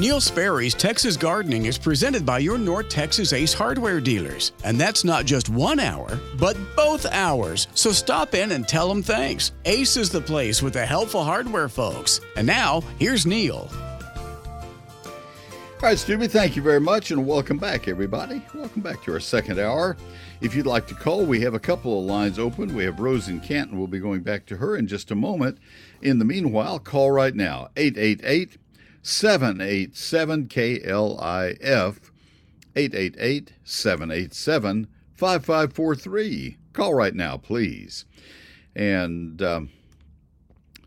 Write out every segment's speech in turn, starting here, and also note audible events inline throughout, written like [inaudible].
Neil Sperry's Texas Gardening is presented by your North Texas Ace hardware dealers. And that's not just one hour, but both hours. So stop in and tell them thanks. Ace is the place with the helpful hardware folks. And now, here's Neil. All right, Stubby, thank you very much, and welcome back, everybody. Welcome back to our second hour. If you'd like to call, we have a couple of lines open. We have Rose in Canton. We'll be going back to her in just a moment. In the meanwhile, call right now 888 787 KLIF 888 787 5543. Call right now, please. And um,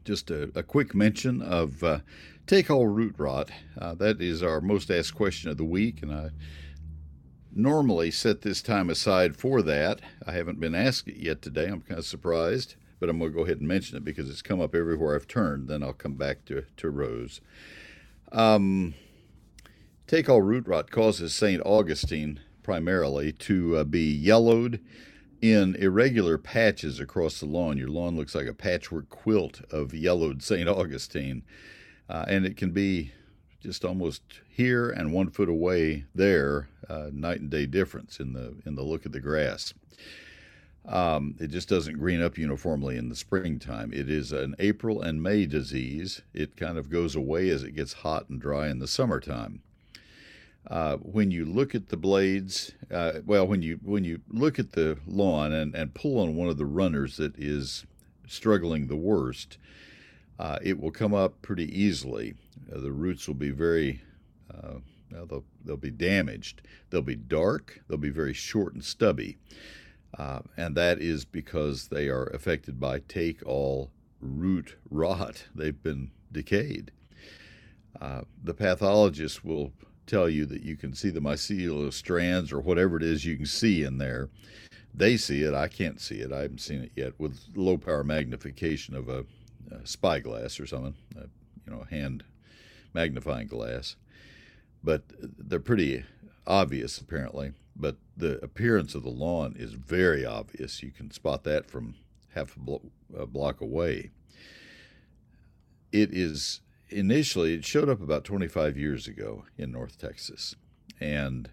just a, a, quick mention of. Uh, Take all root rot. Uh, that is our most asked question of the week, and I normally set this time aside for that. I haven't been asked it yet today. I'm kind of surprised, but I'm going to go ahead and mention it because it's come up everywhere I've turned. Then I'll come back to, to Rose. Um, take all root rot causes St. Augustine primarily to uh, be yellowed in irregular patches across the lawn. Your lawn looks like a patchwork quilt of yellowed St. Augustine uh, and it can be just almost here and one foot away there, uh, night and day difference in the in the look of the grass. Um, it just doesn't green up uniformly in the springtime. It is an April and May disease. It kind of goes away as it gets hot and dry in the summertime. Uh, when you look at the blades, uh, well, when you when you look at the lawn and, and pull on one of the runners that is struggling the worst, uh, it will come up pretty easily. Uh, the roots will be very, uh, they'll, they'll be damaged. They'll be dark, they'll be very short and stubby. Uh, and that is because they are affected by take all root rot. [laughs] They've been decayed. Uh, the pathologist will tell you that you can see the mycelial strands or whatever it is you can see in there. They see it. I can't see it. I haven't seen it yet with low power magnification of a spyglass or something, you know, a hand magnifying glass. But they're pretty obvious apparently. But the appearance of the lawn is very obvious. You can spot that from half a, blo- a block away. It is initially it showed up about 25 years ago in North Texas, and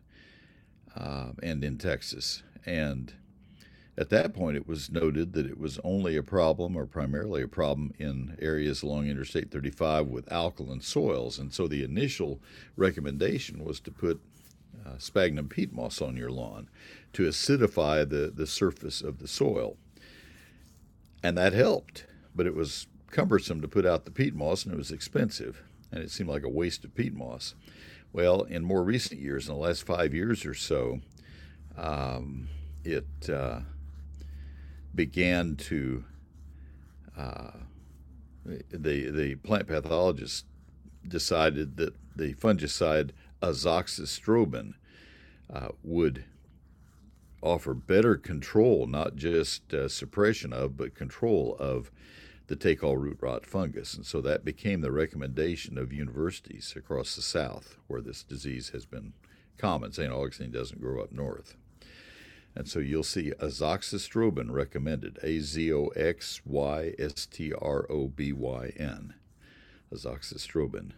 uh, and in Texas, and at that point, it was noted that it was only a problem, or primarily a problem, in areas along Interstate 35 with alkaline soils. And so the initial recommendation was to put uh, sphagnum peat moss on your lawn to acidify the, the surface of the soil. And that helped, but it was cumbersome to put out the peat moss and it was expensive, and it seemed like a waste of peat moss. Well, in more recent years, in the last five years or so, um, it uh, began to uh, the the plant pathologist decided that the fungicide azoxystrobin uh, would offer better control, not just uh, suppression of, but control of the take all root rot fungus. And so that became the recommendation of universities across the South where this disease has been common. St. Augustine doesn't grow up north. And so you'll see azoxystrobin recommended, A Z O X Y S T R O B Y N. Azoxystrobin.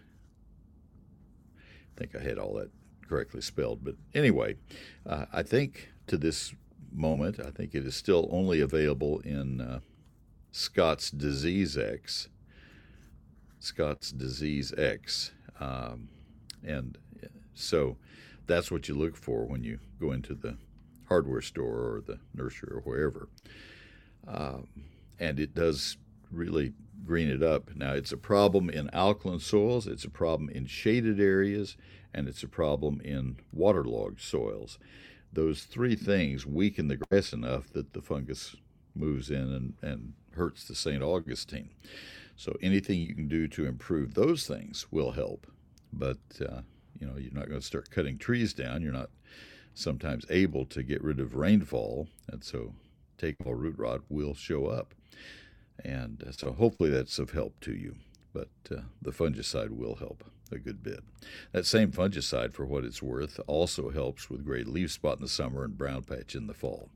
Think I had all that correctly spelled. But anyway, uh, I think to this moment, I think it is still only available in uh, Scott's DiseaseEx. Scott's DiseaseEx. Um, and so that's what you look for when you go into the hardware store or the nursery or wherever. Um, and it does really green it up. Now, it's a problem in alkaline soils, it's a problem in shaded areas, and it's a problem in waterlogged soils. Those three things weaken the grass enough that the fungus moves in and, and hurts the St. Augustine. So anything you can do to improve those things will help. But, uh, you know, you're not going to start cutting trees down. You're not sometimes able to get rid of rainfall, and so take all root rot will show up. And uh, so hopefully that's of help to you, but uh, the fungicide will help. a good bit. That same fungicide, for what it's worth, also helps with gray leaf spot in the summer and brown patch in the fall.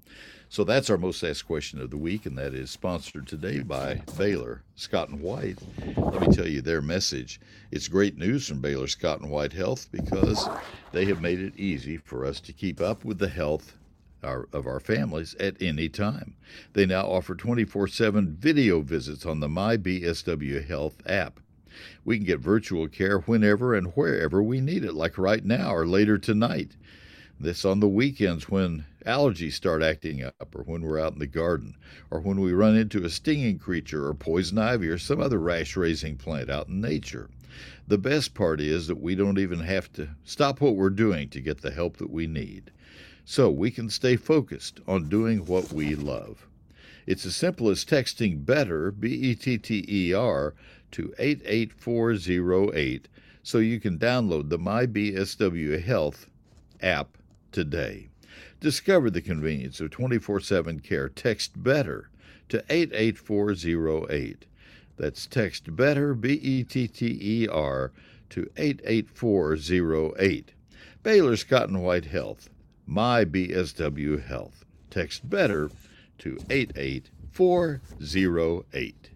So that's our most asked question of the week, and that is sponsored today by Baylor Scott and White. Let me tell you their message. It's great news from Baylor Scott and White Health because they have made it easy for us to keep up with the health our, of our families at any time. They now offer 24 7 video visits on the MyBSW Health app. We can get virtual care whenever and wherever we need it, like right now or later tonight. This on the weekends when allergies start acting up, or when we're out in the garden, or when we run into a stinging creature or poison ivy or some other rash raising plant out in nature. The best part is that we don't even have to stop what we're doing to get the help that we need. So we can stay focused on doing what we love. It's as simple as texting BETTER, B E T T E R, to 88408 so you can download the MyBSW Health app today. Discover the convenience of 24 7 care. Text BETTER to 88408. That's text BETTER, B E T T E R, to 88408. Baylor Scott and White Health, my BSW Health. Text BETTER to 88408.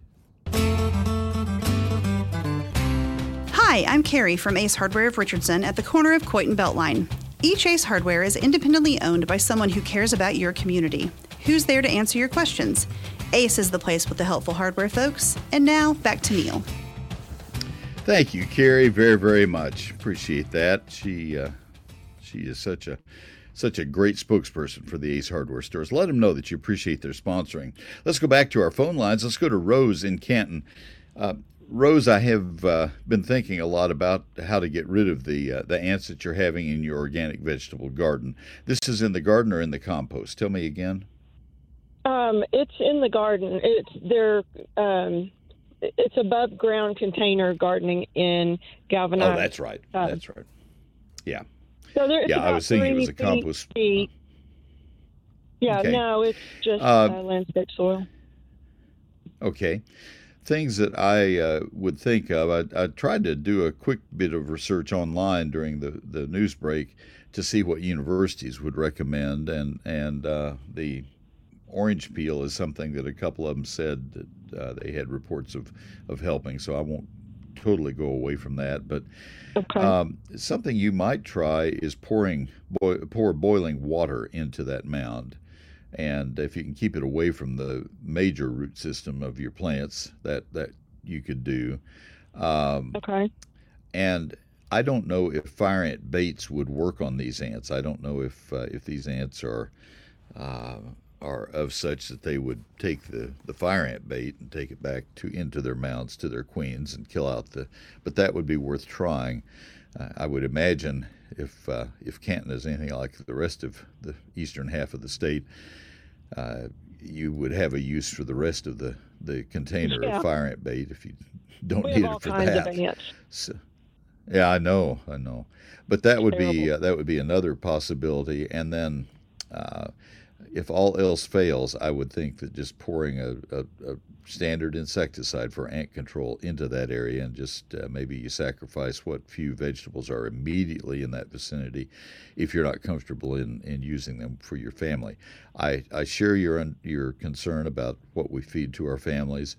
Hi, I'm Carrie from Ace Hardware of Richardson at the corner of Coit and Beltline. Each Ace Hardware is independently owned by someone who cares about your community. Who's there to answer your questions? Ace is the place with the helpful hardware folks. And now, back to Neil. Thank you, Carrie, very, very much. Appreciate that. She, uh, she is such a such a great spokesperson for the Ace Hardware stores. Let them know that you appreciate their sponsoring. Let's go back to our phone lines. Let's go to Rose in Canton. Uh, Rose, I have uh, been thinking a lot about how to get rid of the uh, the ants that you're having in your organic vegetable garden. This is in the garden or in the compost? Tell me again. Um, it's in the garden. It's they're um, it's above ground container gardening in galvanized. Oh, that's right. That's right. Yeah. So there, Yeah, I was thinking it was a compost. Feet. Yeah, Okay. no, it's just Uh, uh, landscape soil. Okay. Things that I uh, would think of, I, I tried to do a quick bit of research online during the, the news break to see what universities would recommend, and and uh, the orange peel is something that a couple of them said that uh, they had reports of, of helping. So I won't totally go away from that, but Okay. um, something you might try is pouring boi- pour boiling water into that mound, and if you can keep it away from the major root system of your plants, that that you could do. Um, okay. and I don't know if fire ant baits would work on these ants. I don't know if uh, if these ants are uh, are of such that they would take the, the fire ant bait and take it back to into their mounds to their queens and kill out the. But that would be worth trying. Uh, I would imagine if uh, if Canton is anything like the rest of the eastern half of the state, uh, you would have a use for the rest of the the container Yeah. of fire ant bait if you [laughs] don't We need it for that. So, yeah, I know, I know, but that would be Terrible. uh, that would be another possibility. And then, uh, if all else fails, I would think that just pouring a, a, a standard insecticide for ant control into that area, and just uh, maybe you sacrifice what few vegetables are immediately in that vicinity, if you're not comfortable in, in using them for your family. I, I share your your concern about what we feed to our families.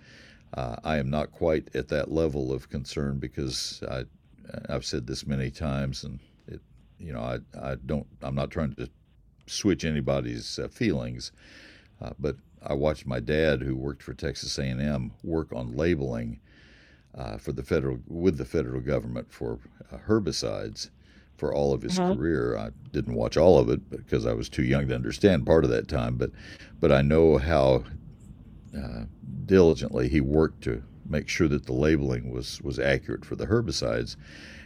Uh, I am not quite at that level of concern because I, I've said this many times, and it, you know, I, I don't, I'm not trying to switch anybody's uh, feelings, uh, but I watched my dad, who worked for Texas A&M, work on labeling uh, for the federal with the federal government for uh, herbicides for all of his Uh-huh. career. I didn't watch all of it because I was too young to understand part of that time, but but I know how uh, diligently he worked to make sure that the labeling was was accurate for the herbicides.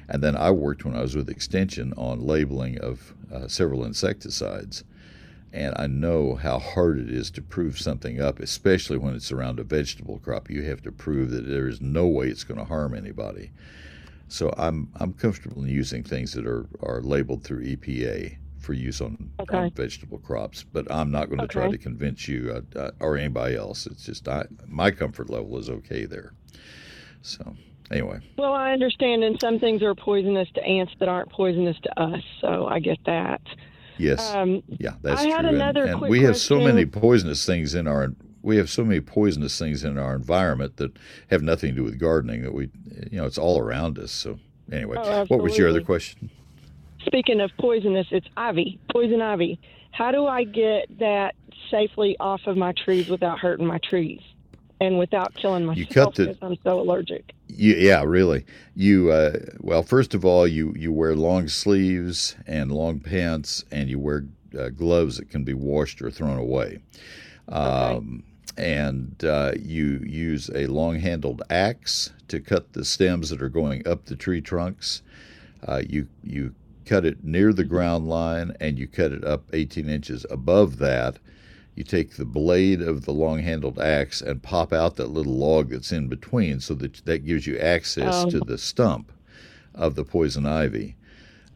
And then I worked when I was with Extension on labeling of uh, several insecticides. And I know how hard it is to prove something up, especially when it's around a vegetable crop. You have to prove that there is no way it's going to harm anybody. So I'm I'm comfortable in using things that are, are labeled through EPA for use on, Okay. on vegetable crops. But I'm not going to try to convince you uh, uh, or anybody else. It's just I, my comfort level is okay there. So anyway. Well, I understand, and some things are poisonous to ants that aren't poisonous to us, so I get that. Yes. Um, yeah, that's I had true. another and and we have so many poisonous things in our we have so many poisonous things in our environment that have nothing to do with gardening that we you know it's all around us. So anyway, Oh, what was your other question? Speaking of poisonous, it's ivy, poison ivy. How do I get that safely off of my trees without hurting my trees and without killing myself you cut the- because I'm so allergic? You, yeah, really. You uh, well, first of all, you you wear long sleeves and long pants, and you wear uh, gloves that can be washed or thrown away. Um, and uh, you use a long-handled axe to cut the stems that are going up the tree trunks. Uh, you you cut it near the ground line, and you cut it up 18 inches above that. You take the blade of the long-handled axe and pop out that little log that's in between, so that that gives you access Oh. to the stump of the poison ivy.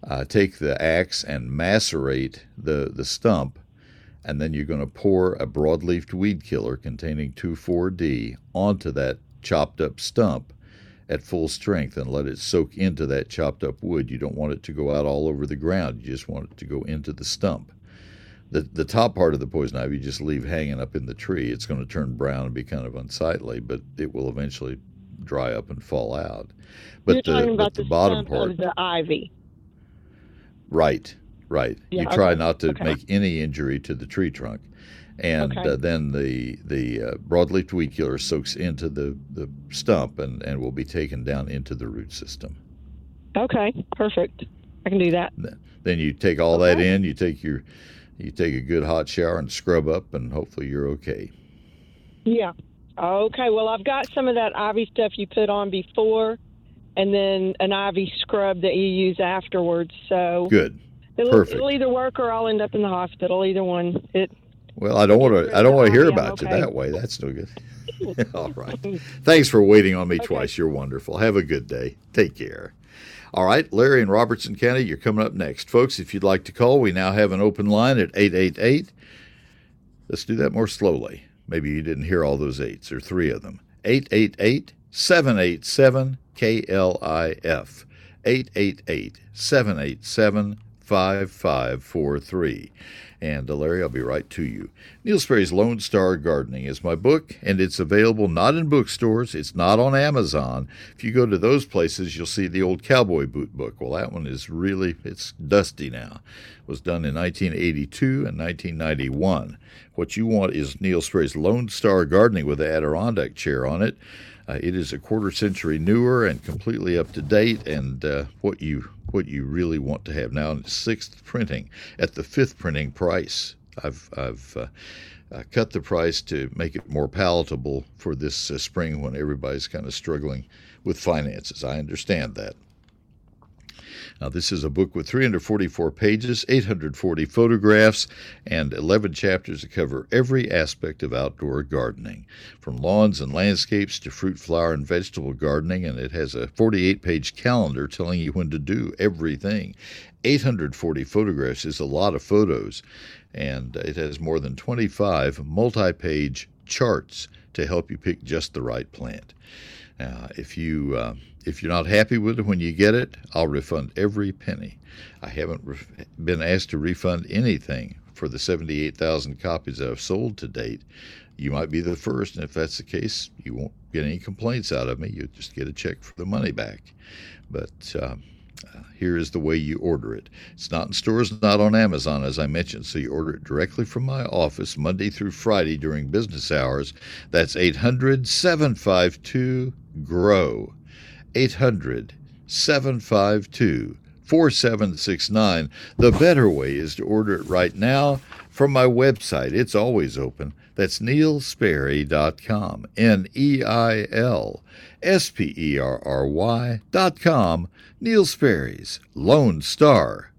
Uh, take the axe and macerate the the stump, and then you're going to pour a broadleafed weed killer containing 2,4-D onto that chopped up stump at full strength and let it soak into that chopped up wood. You don't want it to go out all over the ground. You just want it to go into the stump. The, the top part of the poison ivy you just leave hanging up in the tree. It's going to turn brown and be kind of unsightly, but it will eventually dry up and fall out. But You're the, talking but about the the bottom part, of the ivy. Right, right. Yeah, you try not to okay. make any injury to the tree trunk, and Okay. uh, then the the uh, broadleaf weed killer soaks into the the stump and and will be taken down into the root system. Okay, perfect. I can do that. Then you take all that in. You take your you take a good hot shower and scrub up, and hopefully you're okay. Yeah. Okay. Well, I've got some of that ivy stuff you put on before, and then an ivy scrub that you use afterwards. So Good. it'll, perfect. it'll either work or I'll end up in the hospital. Either one. It. Well, I don't want to. I don't want to hear about you that way. That's no good. [laughs] All right. [laughs] Thanks for waiting on me twice. You're wonderful. Have a good day. Take care. All right, Larry in Robertson County, you're coming up next. Folks, if you'd like to call, we now have an open line at 888. Let's do that more slowly. Maybe you didn't hear all those eights or three of them. 888 787 KLIF. 888 787 5543. And uh, Larry, I'll be right to you. Neil Sperry's Lone Star Gardening is my book, and it's available not in bookstores. It's not on Amazon. If you go to those places, you'll see the old cowboy boot book. Well, that one is really it's dusty now. It was done in 1982 and 1991. What you want is Neil Sperry's Lone Star Gardening with the Adirondack chair on it. Uh, it is a quarter century newer and completely up to date, and uh, what you what you really want to have now in its sixth printing at the fifth printing price. I've I've uh, uh, cut the price to make it more palatable for this uh, spring when everybody's kind of struggling with finances. I understand that. Now, this is a book with 344 pages, 840 photographs, and 11 chapters that cover every aspect of outdoor gardening, from lawns and landscapes to fruit, flower, and vegetable gardening. And it has a 48 page calendar telling you when to do everything. 840 photographs is a lot of photos, and it has more than 25 multi page charts to help you pick just the right plant. Uh, if you uh, if you're not happy with it when you get it, I'll refund every penny. I haven't re- been asked to refund anything for the 78,000 copies that I've sold to date. You might be the first, and if that's the case, you won't get any complaints out of me. You'll just get a check for the money back. But um, uh, here is the way you order it. It's not in stores, not on Amazon, as I mentioned, so you order it directly from my office Monday through Friday during business hours. That's 800 752 GROW. 800 752 4769. The better way is to order it right now from my website. It's always open. That's neilsperry.com. N E I L S P E R R Y dot com. Neil Sperry's Lone Star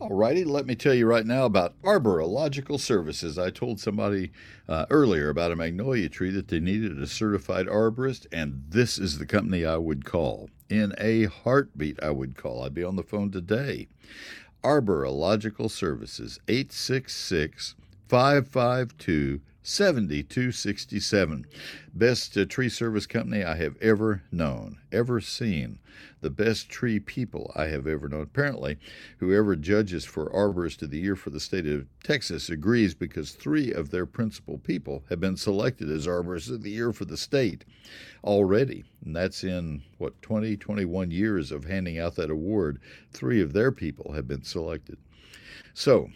All righty, let me tell you right now about Arborological Services. I told somebody uh, earlier about a magnolia tree that they needed a certified arborist, and this is the company I would call. In a heartbeat, I would call. I'd be on the phone today. Arborological Services, 866 552 7267. Best uh, tree service company I have ever known, ever seen. The best tree people I have ever known. Apparently, whoever judges for Arborist of the Year for the state of Texas agrees because three of their principal people have been selected as Arborists of the Year for the state already. And that's in, what, 20, 21 years of handing out that award. Three of their people have been selected. So,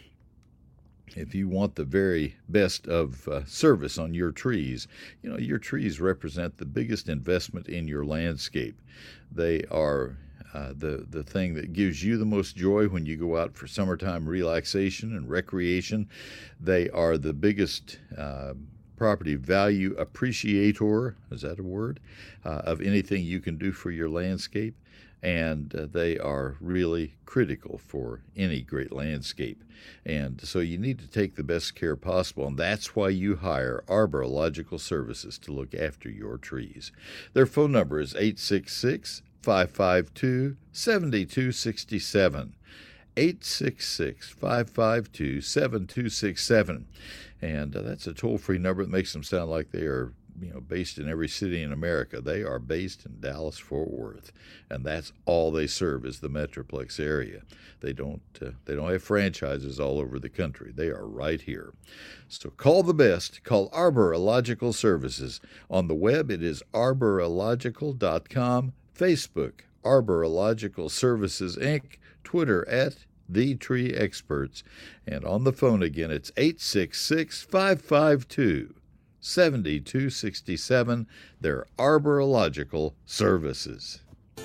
if you want the very best of uh, service on your trees, you know, your trees represent the biggest investment in your landscape. They are uh, the the thing that gives you the most joy when you go out for summertime relaxation and recreation. They are the biggest uh, property value appreciator. Is that a word? Uh, of anything you can do for your landscape and uh, they are really critical for any great landscape. And so you need to take the best care possible, and that's why you hire Arborological Services to look after your trees. Their phone number is 866 552 7267. 866 552 7267. And uh, that's a toll free number that makes them sound like they are you know based in every city in America. They are based in Dallas Fort Worth, and that's all they serve is the metroplex area. They don't uh, they don't have franchises all over the country. They are right here. So call the best. Call Arborological Services on the web. It is arborological.com. Facebook Arborological Services Inc. Twitter at the Tree Experts. And on the phone again, it's 866 552 7267, their arborological services.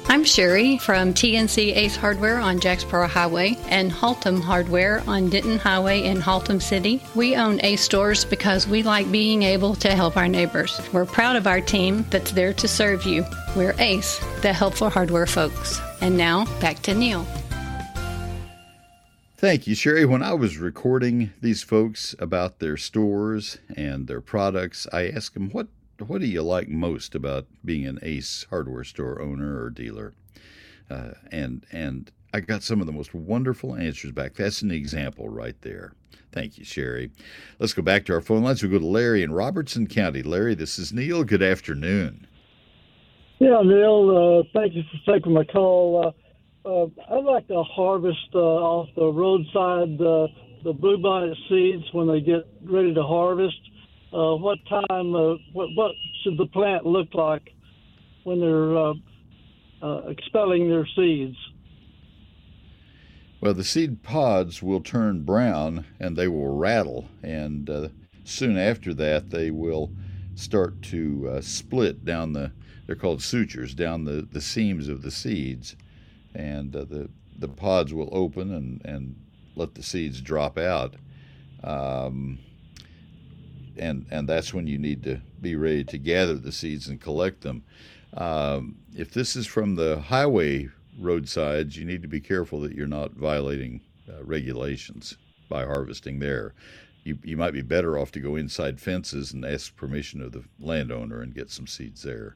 I'm Sherry from TNC Ace Hardware on Jacksboro Highway and Haltom Hardware on Denton Highway in Haltom City. We own Ace stores because we like being able to help our neighbors. We're proud of our team that's there to serve you. We're Ace, the helpful hardware folks. And now, back to Neil. Thank you, Sherry. When I was recording these folks about their stores and their products, I asked them, what, what do you like most about being an Ace hardware store owner or dealer? Uh, and, and I got some of the most wonderful answers back. That's an example right there. Thank you, Sherry. Let's go back to our phone lines. We'll go to Larry in Robertson County. Larry, this is Neil. Good afternoon. Yeah, Neil, uh, thank you for taking my call. Uh, uh, I like to harvest uh, off the roadside uh, the bluebonnet seeds when they get ready to harvest. Uh, what time? Uh, what, what should the plant look like when they're uh, uh, expelling their seeds? Well, the seed pods will turn brown and they will rattle, and uh, soon after that they will start to uh, split down the. They're called sutures down the, the seams of the seeds and uh, the the pods will open and and let the seeds drop out. Um, and and that's when you need to be ready to gather the seeds and collect them. Um, if this is from the highway roadsides, you need to be careful that you're not violating uh, regulations by harvesting there. You, you might be better off to go inside fences and ask permission of the landowner and get some seeds there.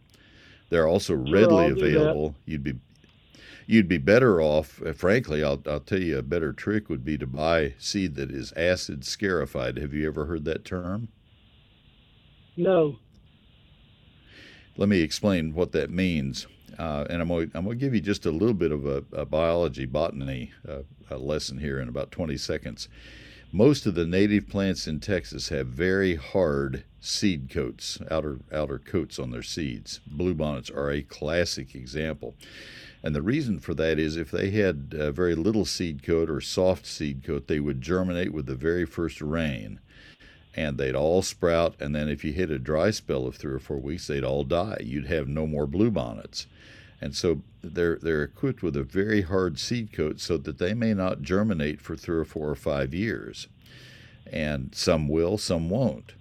They're also readily available. You'd be you'd be better off, uh, frankly, I'll, I'll tell you a better trick would be to buy seed that is acid scarified. Have you ever heard that term? No. Let me explain what that means. Uh, and I'm going, I'm going to give you just a little bit of a, a biology, botany uh, a lesson here in about 20 seconds. most of the native plants in Texas have very hard seed coats, outer outer coats on their seeds. Bluebonnets are a classic example. And the reason for that is if they had uh, very little seed coat or soft seed coat, they would germinate with the very first rain and they'd all sprout. And then if you hit a dry spell of three or four weeks, they'd all die. You'd have no more bluebonnets. And so they're, they're equipped with a very hard seed coat so that they may not germinate for three or four or five years. And some will, some won't.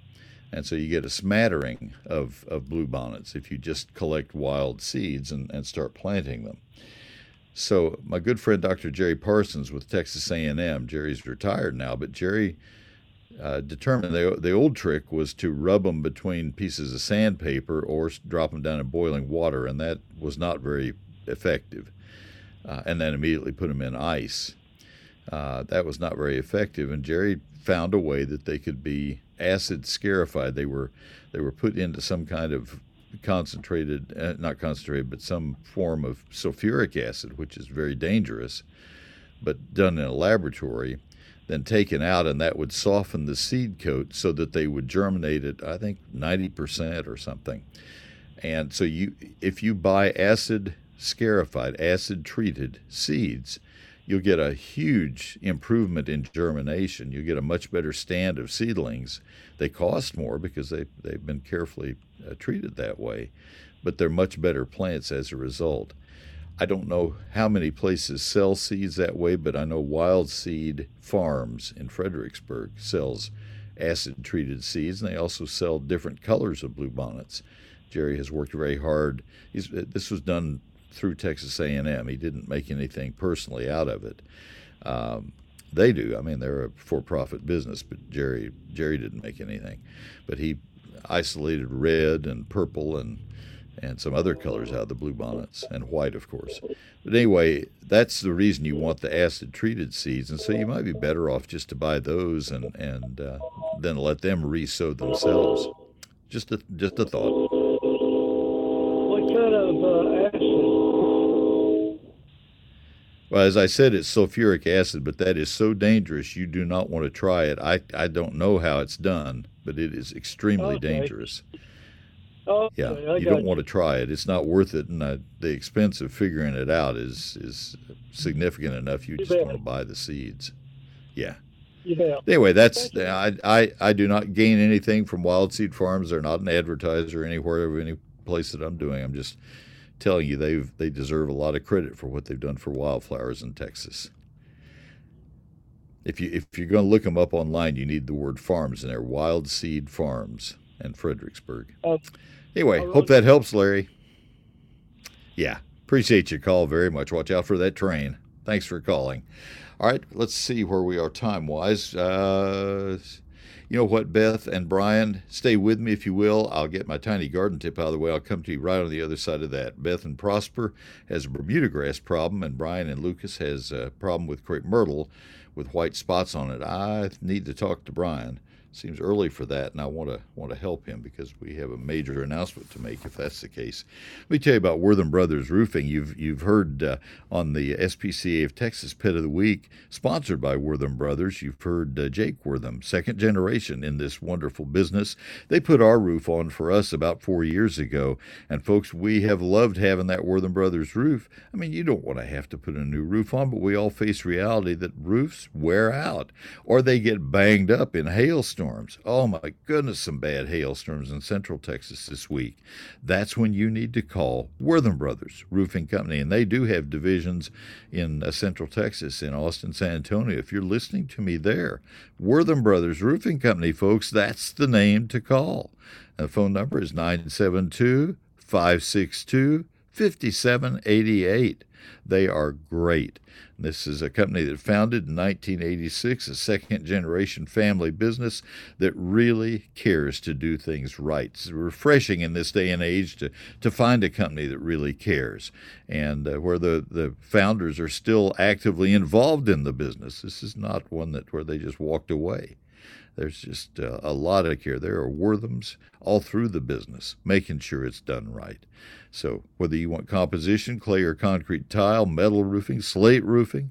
And so you get a smattering of, of bluebonnets if you just collect wild seeds and, and start planting them. So my good friend Dr. Jerry Parsons with Texas A&M, Jerry's retired now, but Jerry uh, determined the, the old trick was to rub them between pieces of sandpaper or drop them down in boiling water, and that was not very effective. Uh, and then immediately put them in ice. Uh, that was not very effective, and Jerry found a way that they could be acid scarified. They were they were put into some kind of concentrated, uh, not concentrated, but some form of sulfuric acid, which is very dangerous, but done in a laboratory then taken out, and that would soften the seed coat so that they would germinate at I think 90% or something. And so you, if you buy acid scarified, acid treated seeds, you'll get a huge improvement in germination. You get a much better stand of seedlings. They cost more because they they've been carefully uh, treated that way, but they're much better plants as a result. I don't know how many places sell seeds that way, but I know Wild Seed Farms in Fredericksburg sells acid treated seeds, and they also sell different colors of bluebonnets. Jerry has worked very hard. He's, this was done through Texas A&M. He didn't make anything personally out of it. Um, they do. I mean, they're a for-profit business, but Jerry Jerry didn't make anything. But he isolated red and purple and and some other colors out of the bluebonnets, and white, of course. But anyway, that's the reason you want the acid treated seeds, and so you might be better off just to buy those and and uh, then let them re-sow themselves. Just a just a thought. What kind of uh? Well, as I said, it's sulfuric acid, but that is so dangerous you do not want to try it. I, I don't know how it's done, but it is extremely Okay. dangerous. Okay, Yeah, I you don't want to try it. It's not worth it, and uh, the expense of figuring it out is is significant enough. You You just bet. want to buy the seeds. Yeah. Yeah. Anyway, that's I, I I do not gain anything from Wild Seed Farms. They're not an advertiser anywhere of any place that I'm doing. I'm just telling you they've they deserve a lot of credit for what they've done for wildflowers in Texas. If you if you're going to look them up online, you need the word farms in there. Wild Seed Farms and Fredericksburg. Uh, Anyway, hope that helps, Larry. Yeah, appreciate your call very much. Watch out for that train. Thanks for calling. All right, let's see where we are time wise. Uh, you know what, Beth and Brian, stay with me if you will. I'll get my tiny garden tip out of the way. I'll come to you right on the other side of that. Beth and Prosper has a Bermuda grass problem, and Brian and Lucas has a problem with crepe myrtle with white spots on it. I need to talk to Brian. Seems early for that, and I want to want to help him because we have a major announcement to make if that's the case. Let me tell you about Wortham Brothers Roofing. You've you've heard uh, on the SPCA of Texas Pit of the Week, sponsored by Wortham Brothers. You've heard uh, Jake Wortham, second generation in this wonderful business. They put our roof on for us about four years ago, and folks, we have loved having that Wortham Brothers roof. I mean, you don't want to have to put a new roof on, but we all face reality that roofs wear out or they get banged up in hailstorms. Oh my goodness, some bad hailstorms in central Texas this week. That's when you need to call Wortham Brothers Roofing Company, and they do have divisions in uh, central Texas, in Austin, San Antonio. If you're listening to me there, Wortham Brothers Roofing Company, folks, that's the name to call. The phone number is 972 562 5788. They are great. This is a company that founded in 1986, a second generation family business that really cares to do things right. It's refreshing in this day and age to, to find a company that really cares and uh, where the, the founders are still actively involved in the business. This is not one that where they just walked away. There's just uh, a lot of care. There are Worthams all through the business, making sure it's done right. So whether you want composition, clay or concrete tile, metal roofing, slate roofing,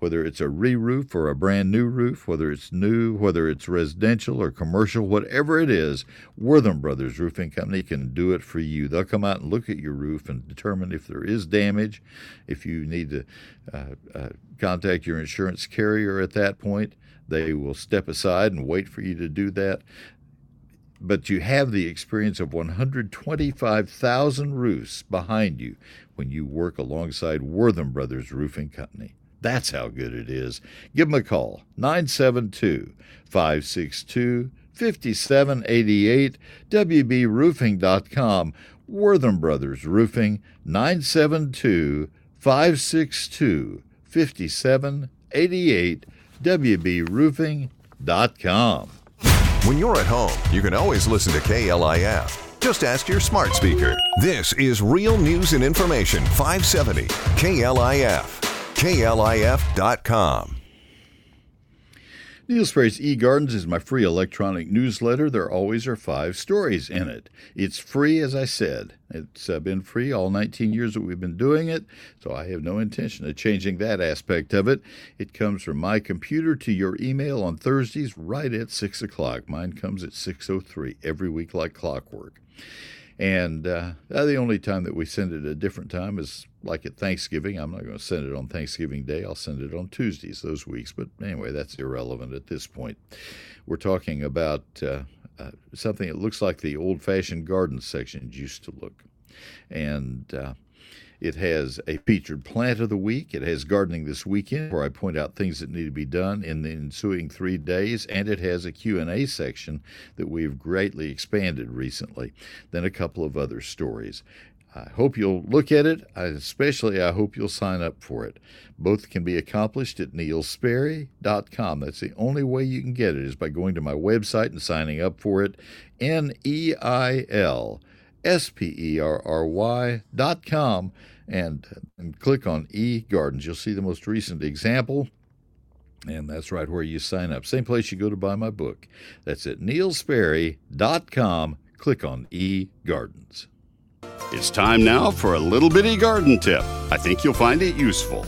whether it's a re roof or a brand new roof, whether it's new, whether it's residential or commercial, whatever it is, Wortham Brothers Roofing Company can do it for you. They'll come out and look at your roof and determine if there is damage, if you need to uh, uh, contact your insurance carrier at that point. They will step aside and wait for you to do that but you have the experience of 125,000 roofs behind you when you work alongside Wortham Brothers Roofing Company. That's how good it is. Give them a call, 972 562 5788, WBRoofing.com, Wortham Brothers Roofing, 972 562 5788, WBRoofing.com. When you're at home, you can always listen to KLIF. Just ask your smart speaker. This is Real News and Information 570 KLIF. KLIF.com. Neil Sperry's eGardens is my free electronic newsletter. There always are five stories in it. It's free, as I said. It's uh, been free all 19 years that we've been doing it, so I have no intention of changing that aspect of it. It comes from my computer to your email on Thursdays right at 6 o'clock. Mine comes at 6.03 every week like clockwork. And uh, the only time that we send it a different time is like at Thanksgiving. I'm not going to send it on Thanksgiving Day. I'll send it on Tuesdays those weeks. But anyway, that's irrelevant at this point. We're talking about uh, uh, something that looks like the old fashioned garden sections used to look. And uh, it has a featured plant of the week. It has gardening this weekend, where I point out things that need to be done in the ensuing three days, and it has a Q&A section that we've greatly expanded recently. Then a couple of other stories. I hope you'll look at it. I especially, I hope you'll sign up for it. Both can be accomplished at neilsperry.com. That's the only way you can get it is by going to my website and signing up for it. N E I L S P E R R Y dot com and, and click on e gardens. You'll see the most recent example. And that's right where you sign up. Same place you go to buy my book. That's at neilsperry.com. Click on e gardens. It's time now for a little bitty garden tip. I think you'll find it useful.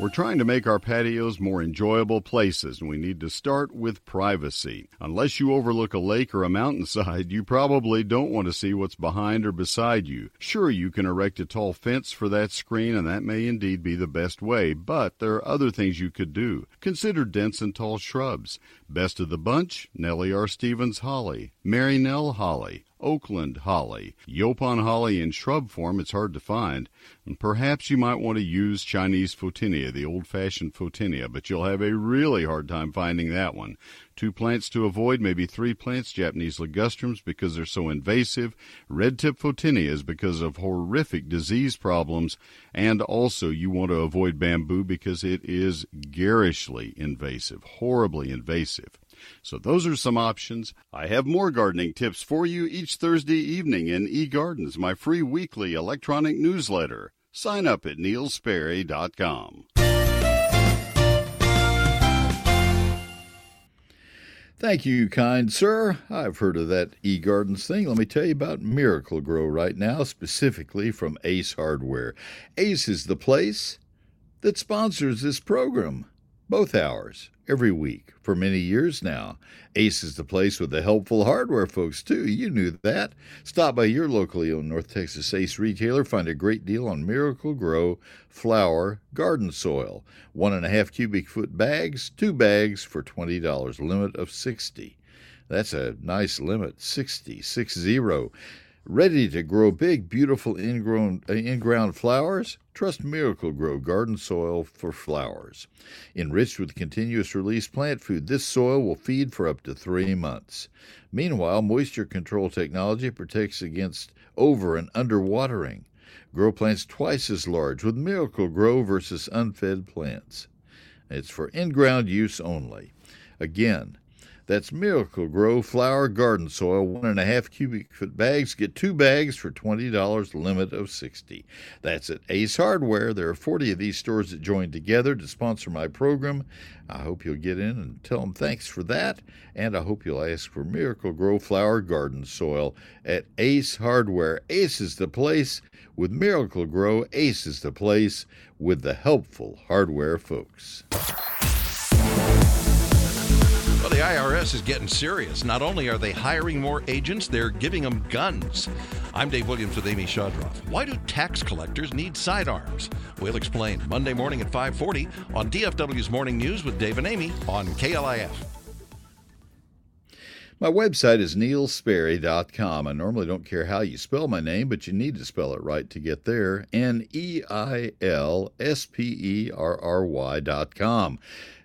We're trying to make our patios more enjoyable places, and we need to start with privacy. Unless you overlook a lake or a mountainside, you probably don't want to see what's behind or beside you. Sure, you can erect a tall fence for that screen, and that may indeed be the best way, but there are other things you could do. Consider dense and tall shrubs. Best of the bunch, Nellie R. Stevens holly, Mary Nell holly, Oakland holly. Yaupon holly in shrub form it's hard to find, and perhaps you might want to use Chinese photinia, the old-fashioned photinia, but you'll have a really hard time finding that one. Two plants to avoid, maybe three plants, Japanese ligustrums because they're so invasive, red tip photinias because of horrific disease problems, and also you want to avoid bamboo because it is garishly invasive, horribly invasive. So those are some options. I have more gardening tips for you each Thursday evening in eGardens, my free weekly electronic newsletter. Sign up at neilsperry.com. Thank you, kind sir. I've heard of that eGardens thing. Let me tell you about Miracle-Gro right now, specifically from Ace Hardware. Ace is the place that sponsors this program, both hours every week for many years now. Ace is the place with the helpful hardware folks, too. You knew that. Stop by your locally owned North Texas Ace retailer, find a great deal on Miracle-Gro flower garden soil. One and a half cubic foot bags, two bags for $20, limit of 60. That's a nice limit, 60, 60 ready to grow big, beautiful ingrown, uh, in-ground flowers? Trust Miracle-Gro garden soil for flowers. Enriched with continuous release plant food, this soil will feed for up to three months. Meanwhile, moisture control technology protects against over and underwatering. Grow plants twice as large with Miracle-Gro versus unfed plants. It's for in-ground use only. Again, That's Miracle-Gro Flower Garden Soil, one and a half cubic foot bags. Get two bags for $20, limit of 60 That's at Ace Hardware. There are 40 of these stores that joined together to sponsor my program. I hope you'll get in and tell them thanks for that. And I hope you'll ask for Miracle-Gro Flower Garden Soil at Ace Hardware. Ace is the place with Miracle-Gro. Ace is the place with the helpful hardware folks. Well, the IRS is getting serious. Not only are they hiring more agents, they're giving them guns. I'm Dave Williams with Amy Chodroff. Why do tax collectors need sidearms? We'll explain Monday morning at 5:40 on DFW's Morning News with Dave and Amy on KLIF. My website is neilsperry.com. I normally don't care how you spell my name, but you need to spell it right to get there. N E I L S P E R R Y.com.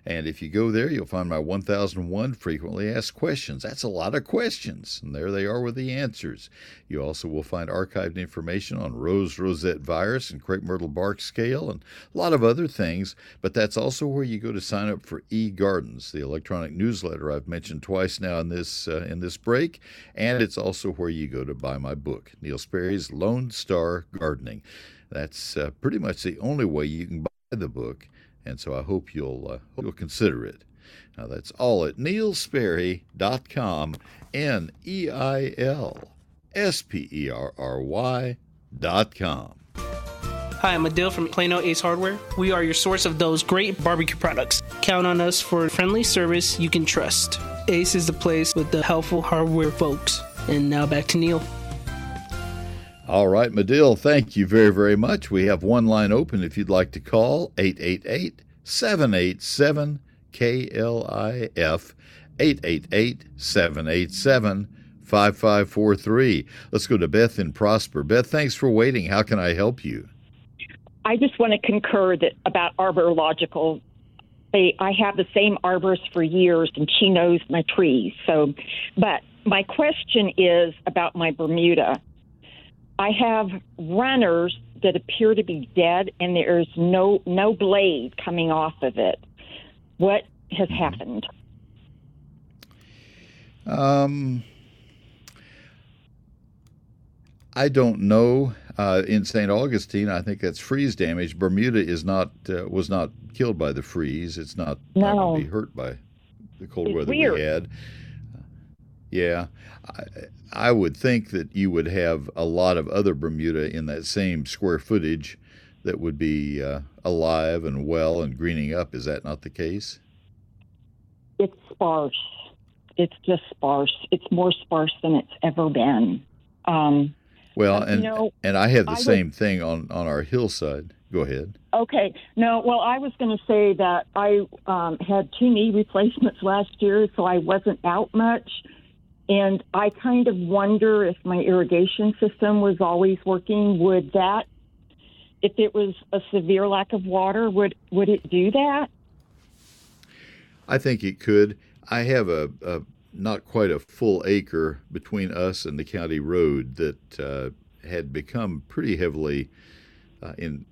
And if you go there, you'll find my 1001 frequently asked questions. That's a lot of questions, and there they are with the answers. You also will find archived information on rose rosette virus and crepe myrtle bark scale and a lot of other things, but that's also where you go to sign up for eGardens, the electronic newsletter I've mentioned twice now in this uh, in this break, and it's also where you go to buy my book, Neil Sperry's Lone Star Gardening. That's uh, pretty much the only way you can buy the book and so I hope you'll uh, hope you'll consider it. Now that's all at neilsperry.com, N E I L S P E R R Y dot com. Hi, I'm Adil from Plano Ace Hardware. We are your source of those great barbecue products. Count on us for friendly service you can trust. Ace is the place with the helpful hardware folks. And now back to Neil. All right, Medill, thank you very, very much. We have one line open if you'd like to call 888 787 KLIF 888 787 5543. Let's go to Beth in Prosper. Beth, thanks for waiting. How can I help you? I just want to concur that about arborilogical. I have the same arborist for years, and she knows my trees. So, but my question is about my Bermuda. I have runners that appear to be dead, and there's no no blade coming off of it. What has happened? Um, I don't know. Uh, in St. Augustine, I think that's freeze damage. Bermuda is not uh, was not killed by the freeze. It's not, no. not going to be hurt by the cold it's weather weird. we had. Yeah, I, I, would think that you would have a lot of other Bermuda in that same square footage that would be uh, alive and well and greening up. Is that not the case? It's sparse. It's just sparse. It's more sparse than it's ever been. Um, well, and you know, and I have the I same would, thing on on our hillside. Go ahead. Okay. No, well, I was going to say that I um, had two knee replacements last year, so I wasn't out much. And I kind of wonder if my irrigation system was always working. Would that, if it was a severe lack of water, would would it do that? I think it could. I have a, a not quite a full acre between us and the county road that uh, had become pretty heavily uh, in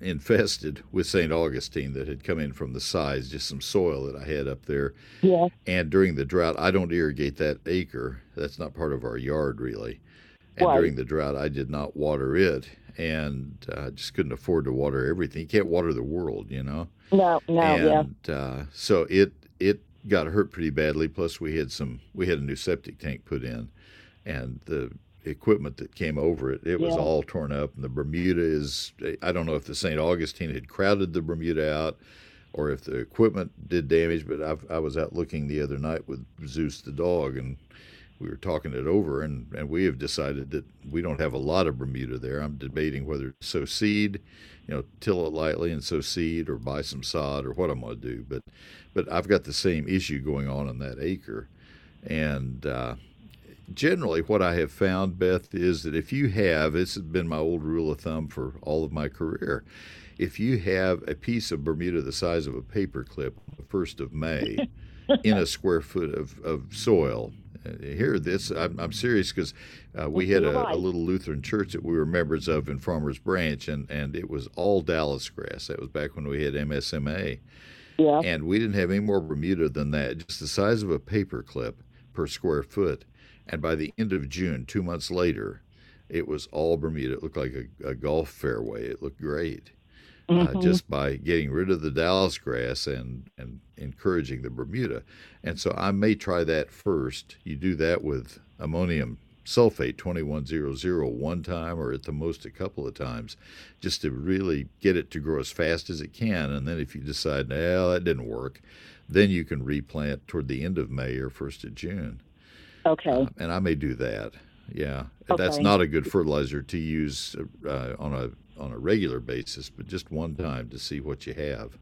infested with St. Augustine that had come in from the sides, just some soil that I had up there. Yeah. And during the drought, I don't irrigate that acre. That's not part of our yard, really. And right. during the drought, I did not water it, and I uh, just couldn't afford to water everything. You can't water the world, you know. No, no, and, yeah. Uh, so it it got hurt pretty badly. Plus, we had some we had a new septic tank put in, and the equipment that came over it. It was Yeah. all torn up, and the Bermuda is. I don't know if the St. Augustine had crowded the Bermuda out, or if the equipment did damage. But I've, I was out looking the other night with Zeus the dog, and we were talking it over, and, and we have decided that we don't have a lot of Bermuda there. I'm debating whether to sow seed, you know, till it lightly and sow seed, or buy some sod, or what I'm going to do. But but I've got the same issue going on in that acre, and. Uh, generally what I have found, Beth, is that if you have, this has been my old rule of thumb for all of my career, if you have a piece of Bermuda the size of a paperclip on the 1st of May [laughs] in a square foot of, of soil, uh, here this, I'm, I'm serious because uh, we had a, a little Lutheran church that we were members of in Farmers Branch, and, and it was all Dallas grass. That was back when we had MSMA. Yeah. And we didn't have any more Bermuda than that, just the size of a paperclip per square foot. And by the end of June, two months later, it was all Bermuda. It looked like a, a golf fairway. It looked great. Mm-hmm. Uh, just by getting rid of the Dallas grass and, and encouraging the Bermuda. And so I may try that first. You do that with ammonium sulfate 2100 one time or at the most a couple of times just to really get it to grow as fast as it can. And then if you decide, well, that didn't work, then you can replant toward the end of May or 1st of June. Okay. Uh, and I may do that. Yeah. That's not a good fertilizer to use uh, on a on a regular basis, but just one time to see what you have.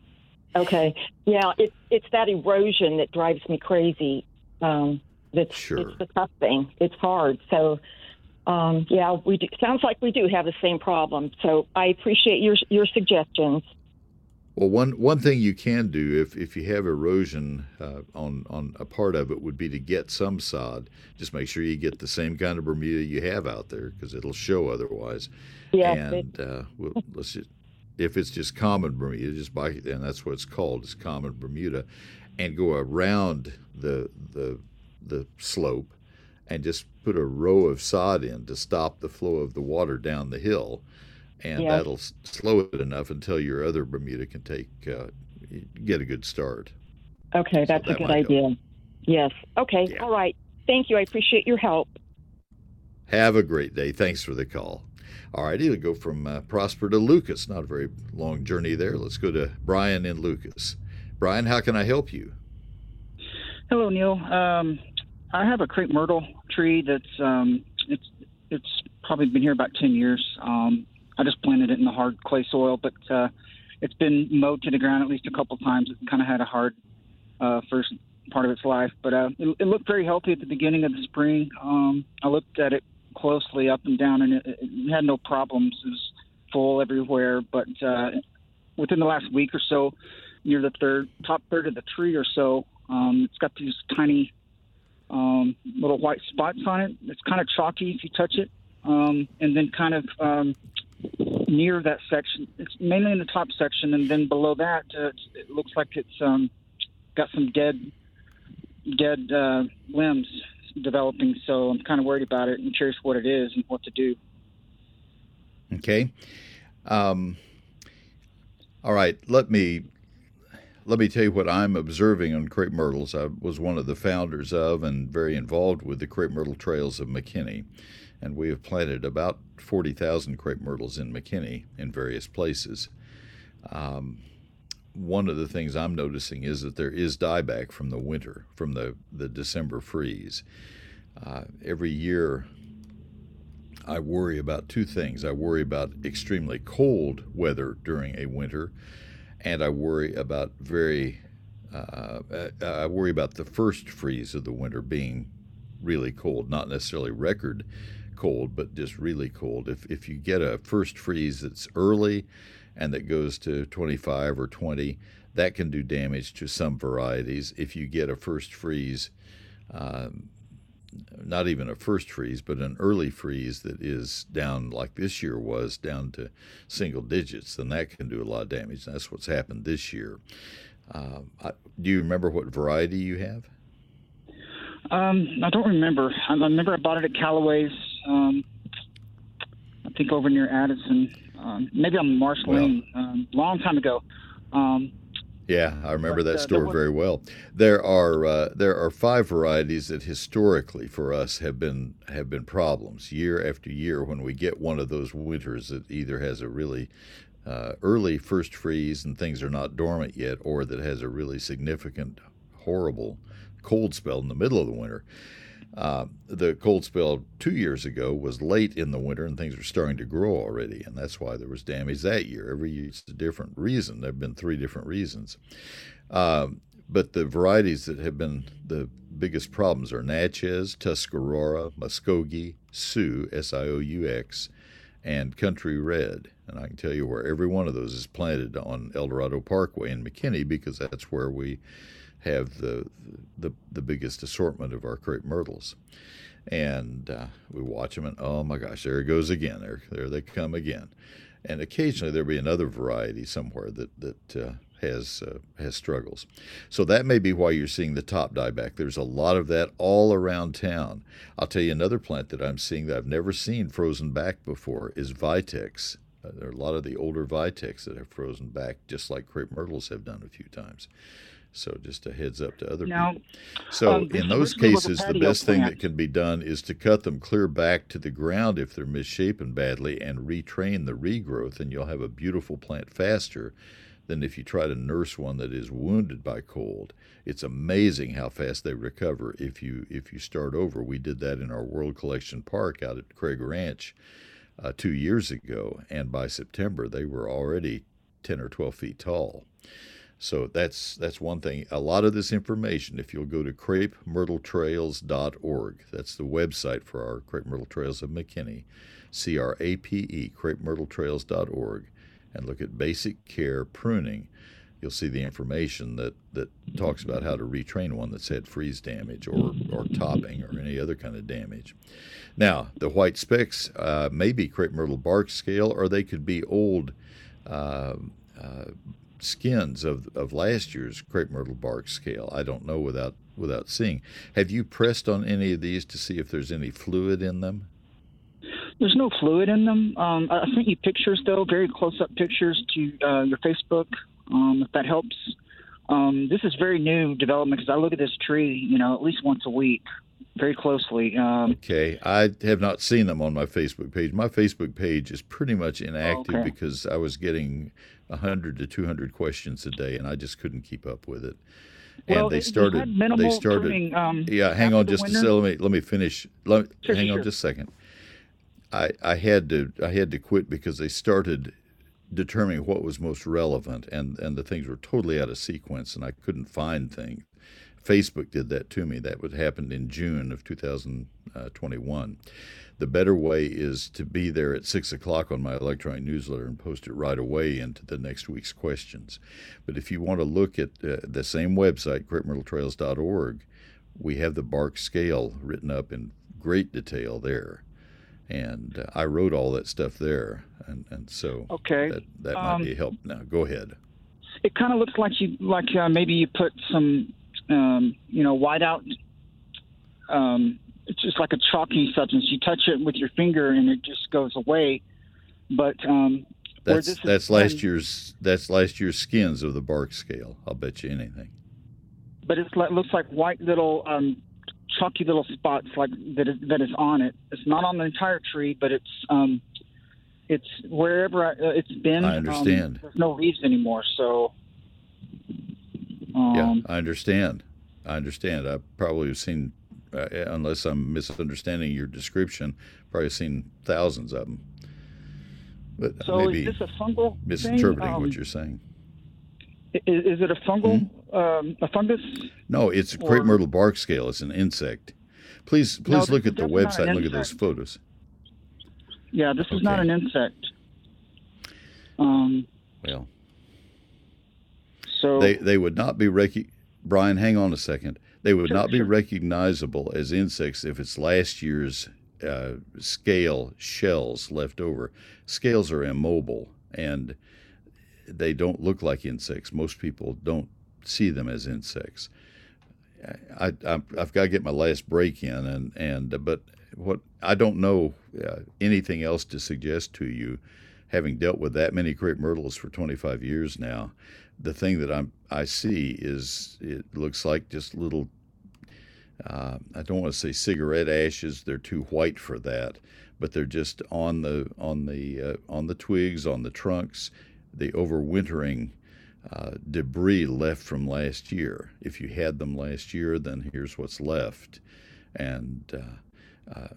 Okay. Yeah, it's it's that erosion that drives me crazy. Um, that's Sure. it's the tough thing. It's hard. So, um, yeah, we do, sounds like we do have the same problem. So I appreciate your your suggestions. Well, one one thing you can do if, if you have erosion uh, on on a part of it would be to get some sod. Just make sure you get the same kind of Bermuda you have out there because it'll show otherwise. Yes, and uh, well, let's just if it's just common Bermuda, just buy it, and that's what it's called. It's common Bermuda, and go around the the the slope, and just put a row of sod in to stop the flow of the water down the hill, and Yes. that'll slow it enough until your other Bermuda can take uh, get a good start. Okay, that's that a good might help. idea. Yes. Okay. All right. Thank you. I appreciate your help. Have a great day. Thanks for the call. All righty, we'll go from uh, Prosper to Lucas. Not a very long journey there. Let's go to Brian and Lucas. Brian, how can I help you? Hello, Neil. Um, I have a crepe myrtle tree that's um, it's it's probably been here about ten years. Um, I just planted it in the hard clay soil, but uh, it's been mowed to the ground at least a couple times. It kind of had a hard uh, first part of its life, but uh, it, it looked very healthy at the beginning of the spring. Um, I looked at it closely up and down, and it, it had no problems. It was full everywhere, but uh, within the last week or so, near the third top third of the tree or so, um, it's got these tiny um, little white spots on it. It's kind of chalky if you touch it, um, and then kind of um, near that section, it's mainly in the top section, and then below that, uh, it looks like it's um, got some dead dead uh, limbs developing. So I'm kind of worried about it. I'm curious what it is and what to do. Okay. Um, all right. Let me let me tell you what I'm observing on crepe myrtles. I was one of the founders of and very involved with the crepe myrtle trails of McKinney, and we have planted about forty thousand crepe myrtles in McKinney in various places. Um, one of the things I'm noticing is that there is dieback from the winter, from the, the December freeze. Uh, every year, I worry about two things. I worry about extremely cold weather during a winter, and I worry about very, uh, I worry about the first freeze of the winter being really cold, not necessarily record cold, but just really cold. If if you get a first freeze that's early and that goes to 25 or 20, that can do damage to some varieties. If you get a first freeze, um, not even a first freeze, but an early freeze that is down like this year was down to single digits, then that can do a lot of damage. That's what's happened this year. Um, I, do you remember what variety you have? Um, I don't remember. I I remember I bought it at Callaway's. Um, I think over near Addison. Um, maybe on Marsh Well- Lane. Um, long time ago. Um, Yeah, I remember But, that uh, store very well. There are uh, there are five varieties that historically for us have been have been problems year after year when we get one of those winters that either has a really uh, early first freeze and things are not dormant yet, or that has a really significant, horrible cold spell in the middle of the winter. Uh, the cold spell two years ago was late in the winter and things were starting to grow already, and that's why there was damage that year. Every year it's a different reason. There have been three different reasons. Um, but the varieties that have been the biggest problems are Natchez, Tuscarora, Muskogee, Sioux, S I O U X, and Country Red. And I can tell you where every one of those is planted on Eldorado Parkway in McKinney because that's where we have the the, the biggest assortment of our crepe myrtles. And uh, we watch them, and oh my gosh, there it goes again. There, there they come again. And occasionally there'll be another variety somewhere that that uh, has uh, has struggles. So that may be why you're seeing the top dieback. There's a lot of that all around town. I'll tell you another plant that I'm seeing that I've never seen frozen back before is Vitex. Uh, there are a lot of the older Vitex that have frozen back, just like crepe myrtles have done a few times. So just a heads up to other Now, people. So um, in those originally was a cases, the best thing that can be done is to cut them clear back to the ground if they're misshapen badly and retrain the regrowth, and you'll have a beautiful plant faster than if you try to nurse one that is wounded by cold. It's amazing how fast they recover if you if you start over. We did that in our World Collection Park out at Craig Ranch uh, two years ago, and by September they were already ten or twelve feet tall. So that's that's one thing. A lot of this information, if you'll go to crapemyrtletrails.org, that's the website for our Crape Myrtle Trails of McKinney, C R A P E, crapemyrtletrails.org, and look at basic care pruning. You'll see the information that, that talks about how to retrain one that's had freeze damage or, or topping or any other kind of damage. Now, the white specks uh, may be crepe myrtle bark scale, or they could be old uh, uh, skins of, of last year's crepe myrtle bark scale. I don't know without without seeing. Have you pressed on any of these to see if there's any fluid in them? There's no fluid in them. Um, I sent you pictures, though, very close-up pictures to uh, your Facebook, um, if that helps. Um, this is very new development because I look at this tree, you know, at least once a week, very closely. Um, Okay, I have not seen them on my Facebook page. My Facebook page is pretty much inactive Okay. because I was getting 100 to 200 questions a day, and I just couldn't keep up with it. And Well, they started. They started. um, yeah, hang on just a winter? second. Let me let me finish. Let, Sure, hang on just a second. I I had to I had to quit because they started determining what was most relevant, and and the things were totally out of sequence, and I couldn't find things. Facebook did that to me. That would happened in June of 2021. The better way is to be there at six o'clock on my electronic newsletter and post it right away into the next week's questions. But if you want to look at uh, the same website, crapemyrtletrails.org, we have the bark scale written up in great detail there. And uh, I wrote all that stuff there, and, and so Okay. that, that might Um, be a help. Now, go ahead. it kind of looks like you, like uh, maybe you put some, um, you know, whiteout. Um, it's just like a chalky substance. You touch it with your finger and it just goes away. But um, That's that's last done- year's that's last year's skins of the bark scale. I'll bet you anything. but it like, looks like white little um, chalky little spots like that is, that is on it. It's not on the entire tree, but it's um, it's wherever I, uh, it's been. I understand. Um, there's no leaves anymore, so. Um, yeah, I understand. I understand. I probably have seen, uh, unless I'm misunderstanding your description, probably seen thousands of them. But So may is this a fungal misinterpreting Um, what you're saying. Is, is it a fungal, Hmm? um, a fungus? No, it's a or- crepe myrtle bark scale. It's an insect. Please, please this look at the website and look at those photos. Yeah, this is not an insect. Um, Well, so they they would not be rec- Brian, hang on a second. They would Sure, not be sure. recognizable as insects if it's last year's uh, scale shells left over. Scales are immobile and they don't look like insects. Most people don't see them as insects. I, I I've got to get my last break in, and and but what I don't know uh, anything else to suggest to you, having dealt with that many crepe myrtles for 25 years now. The thing that I'm I see is it looks like just little. Uh, I don't want to say cigarette ashes; they're too white for that, but they're just on the on the uh, on the twigs, on the trunks, the overwintering uh, debris left from last year. If you had them last year, then here's what's left. And uh, uh,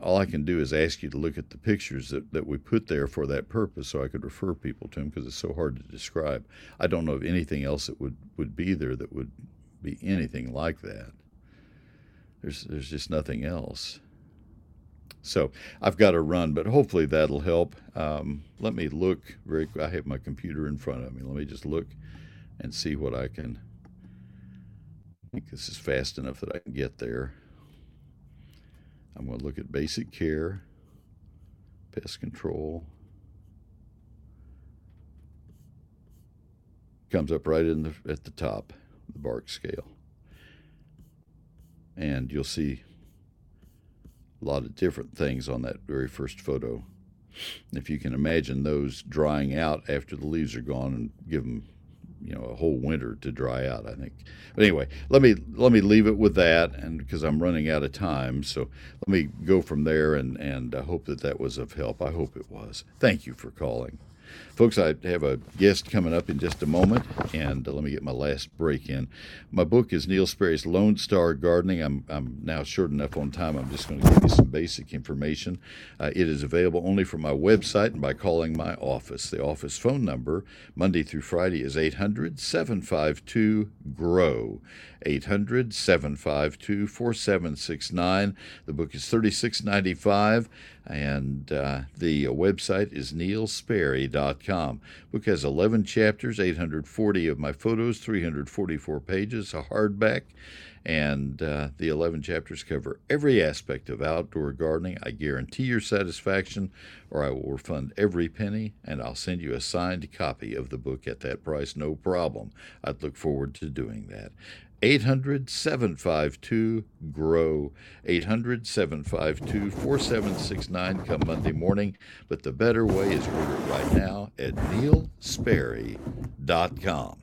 all I can do is ask you to look at the pictures that, that we put there for that purpose so I could refer people to them because it's so hard to describe. I don't know of anything else that would, would be there that would be anything like that. There's, there's just nothing else. So I've got to run, but hopefully that'll help. Um, let me look very. I have my computer in front of me. Let me just look and see what I can. I think this is fast enough that I can get there. I'm going to look at basic care, pest control. comes up right in the at the top, the bark scale, and you'll see a lot of different things on that very first photo. If you can imagine those drying out after the leaves are gone and give them you know a whole winter to dry out i think. But anyway let me let me leave it with that and because i'm running out of time so let me go from there and and i hope that that was of help. I hope it was. Thank you for calling Folks, I have a guest coming up in just a moment, and uh, let me get my last break in. My book is Neil Sperry's Lone Star Gardening. I'm, I'm now short enough on time, I'm just going to give you some basic information. Uh, it is available only from my website and by calling my office. The office phone number, Monday through Friday, is 800 752 GROW. 800 752 4769. The book is $36.95 and uh, the website is neilsperry.com. Book has 11 chapters, 840 of my photos, 344 pages, a hardback, and uh, the 11 chapters cover every aspect of outdoor gardening. I guarantee your satisfaction, or I will refund every penny, and I'll send you a signed copy of the book at that price, no problem. I'd look forward to doing that. 800 752 GROW. 800 752 4769 come Monday morning. But the better way is order right now at neilsperry.com.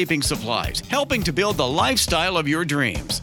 landscaping supplies, helping to build the lifestyle of your dreams.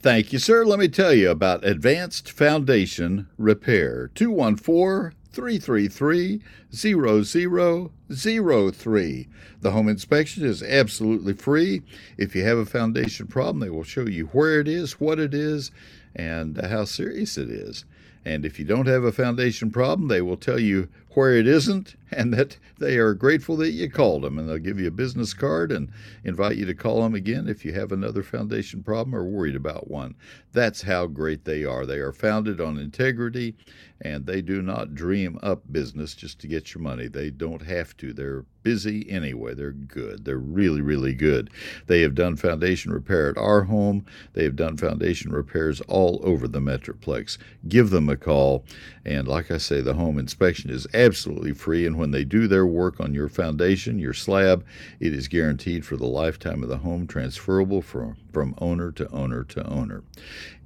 Thank you, sir. Let me tell you about Advanced Foundation Repair. 214 333 0003. The home inspection is absolutely free. If you have a foundation problem, they will show you where it is, what it is, and how serious it is. And if you don't have a foundation problem, they will tell you where it isn't and that they are grateful that you called them. And they'll give you a business card and invite you to call them again if you have another foundation problem or worried about one. That's how great they are. They are founded on integrity and they do not dream up business just to get your money. They don't have to. They're busy anyway. They're good. They're really, really good. They have done foundation repair at our home. They have done foundation repairs all over the Metroplex. Give them a call. And like I say, the home inspection is absolutely free. And when they do their work on your foundation, your slab, it is guaranteed for the lifetime of the home, transferable from, from owner to owner to owner.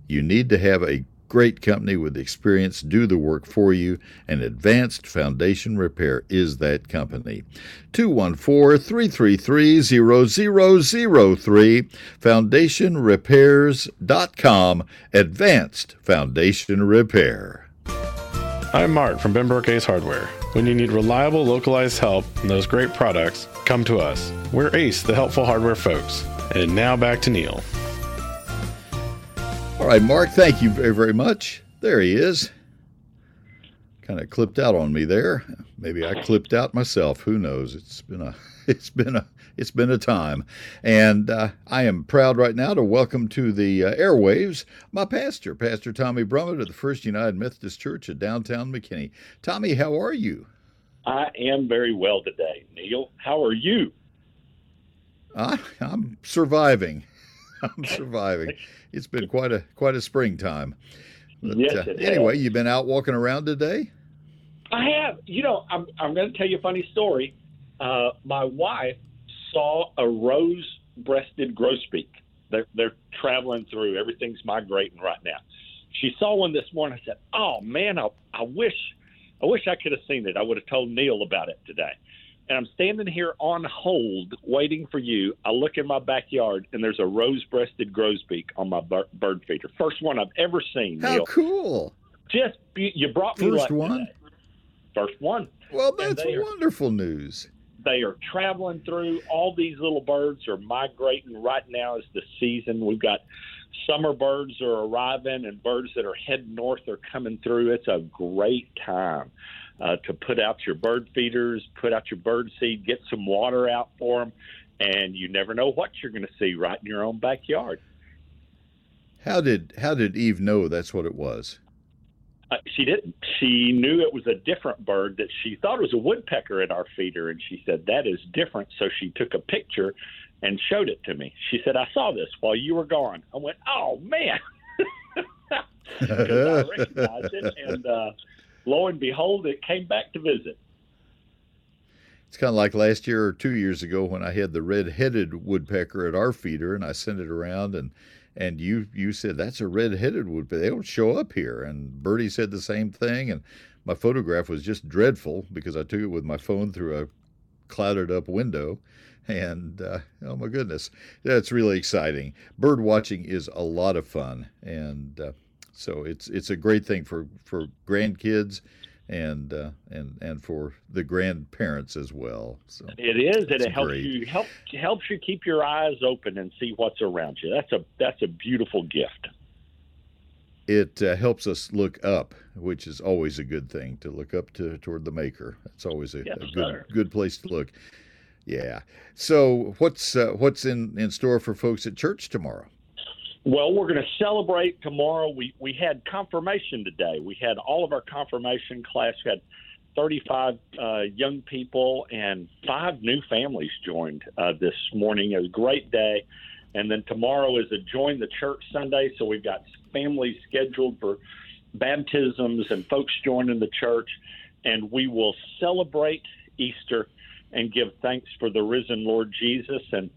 You need to have a great company with experience do the work for you, and Advanced Foundation Repair is that company. 214 333 0003, foundationrepairs.com, Advanced Foundation Repair. I'm Mark from Benbrook Ace Hardware. When you need reliable, localized help and those great products, come to us. We're Ace, the helpful hardware folks. And now back to Neil. All right, Mark, thank you very, very much. There he is. Kind of clipped out on me there. Maybe I clipped out myself. Who knows? It's been a [laughs] it's been a it's been a time, and uh, I am proud right now to welcome to the uh, airwaves my pastor, Pastor Tommy Brummett of the First United Methodist Church at downtown McKinney. Tommy, how are you? I am very well today, Neil. How are you? I, I'm surviving. [laughs] I'm surviving. It's been quite a quite a springtime. But, yes, uh, anyway, has. you've been out walking around today. I have. You know, I'm, I'm going to tell you a funny story. Uh, my wife saw a rose-breasted grosbeak. They're, they're traveling through. Everything's migrating right now. She saw one this morning. I said, "Oh man, I, I wish, I wish I could have seen it. I would have told Neil about it today." and I'm standing here on hold waiting for you. I look in my backyard and there's a rose-breasted grosbeak on my bird feeder. First one I've ever seen. How Neil. cool! Just you brought me first one. Today. First one. Well, that's are, wonderful news. They are traveling through. All these little birds are migrating. Right now is the season. We've got summer birds are arriving and birds that are heading north are coming through. It's a great time uh, to put out your bird feeders, put out your bird seed, get some water out for them, and you never know what you're going to see right in your own backyard. How did how did Eve know that's what it was? Uh, she didn't. She knew it was a different bird that she thought was a woodpecker at our feeder, and she said that is different. So she took a picture and showed it to me. She said, "I saw this while you were gone." I went, "Oh man." [laughs] I recognized it, and uh, lo and behold, it came back to visit. It's kind of like last year or two years ago when I had the red-headed woodpecker at our feeder, and I sent it around, and and you you said that's a red-headed woodpecker. They don't show up here, and Bertie said the same thing, and my photograph was just dreadful because I took it with my phone through a clouded up window. And uh, oh my goodness, that's really exciting. Bird watching is a lot of fun, and uh, so it's it's a great thing for for grandkids and uh, and and for the grandparents as well. So it is, and it helps great. you help helps you keep your eyes open and see what's around you. That's a that's a beautiful gift. It uh, helps us look up, which is always a good thing to look up to toward the Maker. That's always a, yes, a good sir. good place to look. Yeah. So what's uh, what's in in store for folks at church tomorrow? Well, we're going to celebrate tomorrow. We we had confirmation today. We had all of our confirmation class. We had 35 uh, young people and five new families joined uh, this morning. It was a great day. And then tomorrow is a join the church Sunday. So we've got families scheduled for baptisms and folks joining the church. And we will celebrate Easter and give thanks for the risen Lord Jesus and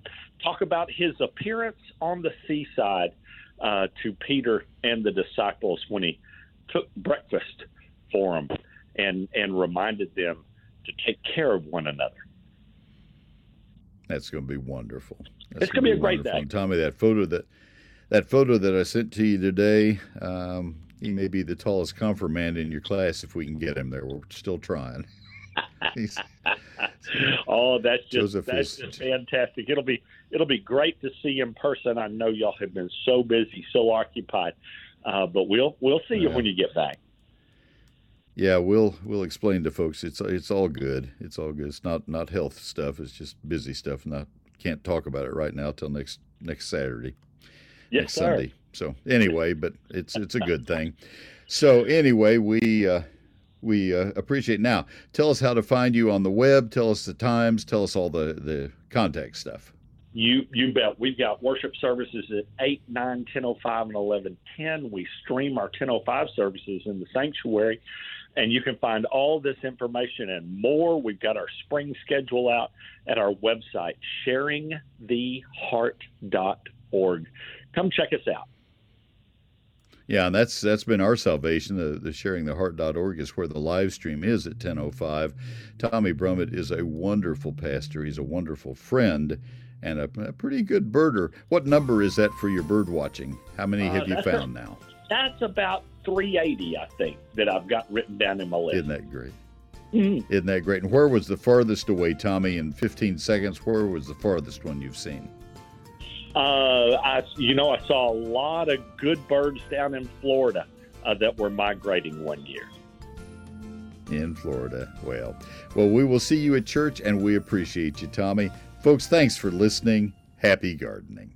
talk about his appearance on the seaside uh, to Peter and the disciples when he took breakfast for them and, and reminded them to take care of one another. That's going to be wonderful. That's it's going to be a great day. And Tommy, that photo that that photo that I sent to you today, um, he may be the tallest confirmand in your class if we can get him there. We're still trying. [laughs] Oh, that's just Joseph that's is- just fantastic. It'll be it'll be great to see you in person. I know y'all have been so busy, so occupied, uh, but we'll we'll see you Yeah. when you get back. yeah, we'll we'll explain to folks. It's it's all good. It's all good. It's not not health stuff. It's just busy stuff. Not can't talk about it right now till next next Saturday. Yes, next sir. Sunday. So anyway, but it's it's a good thing. So anyway, we uh, we uh, appreciate. Now, tell us how to find you on the web. Tell us the times. Tell us all the the contact stuff. You you bet. We've got worship services at 8, 9, 10.05, and 11.10. We stream our 10.05 services in the sanctuary, and you can find all this information and more. We've got our spring schedule out at our website, sharingtheheart.org. Come check us out. Yeah, and that's that's been our salvation. The, the sharingtheheart.org is where the live stream is at 10:05. Tommy Brummett is a wonderful pastor. He's a wonderful friend and a, a pretty good birder. What number is that for your bird watching? How many Uh, have you that's a- found now? That's about 380, I think, that I've got written down in my list. Isn't that great? Mhm. Isn't that great? And where was the farthest away, Tommy? In 15 seconds, where was the farthest one you've seen? Uh, I, you know, I saw a lot of good birds down in Florida uh, that were migrating one year. in Florida. Well, well, we will see you at church, and we appreciate you, Tommy. Folks, thanks for listening. Happy gardening.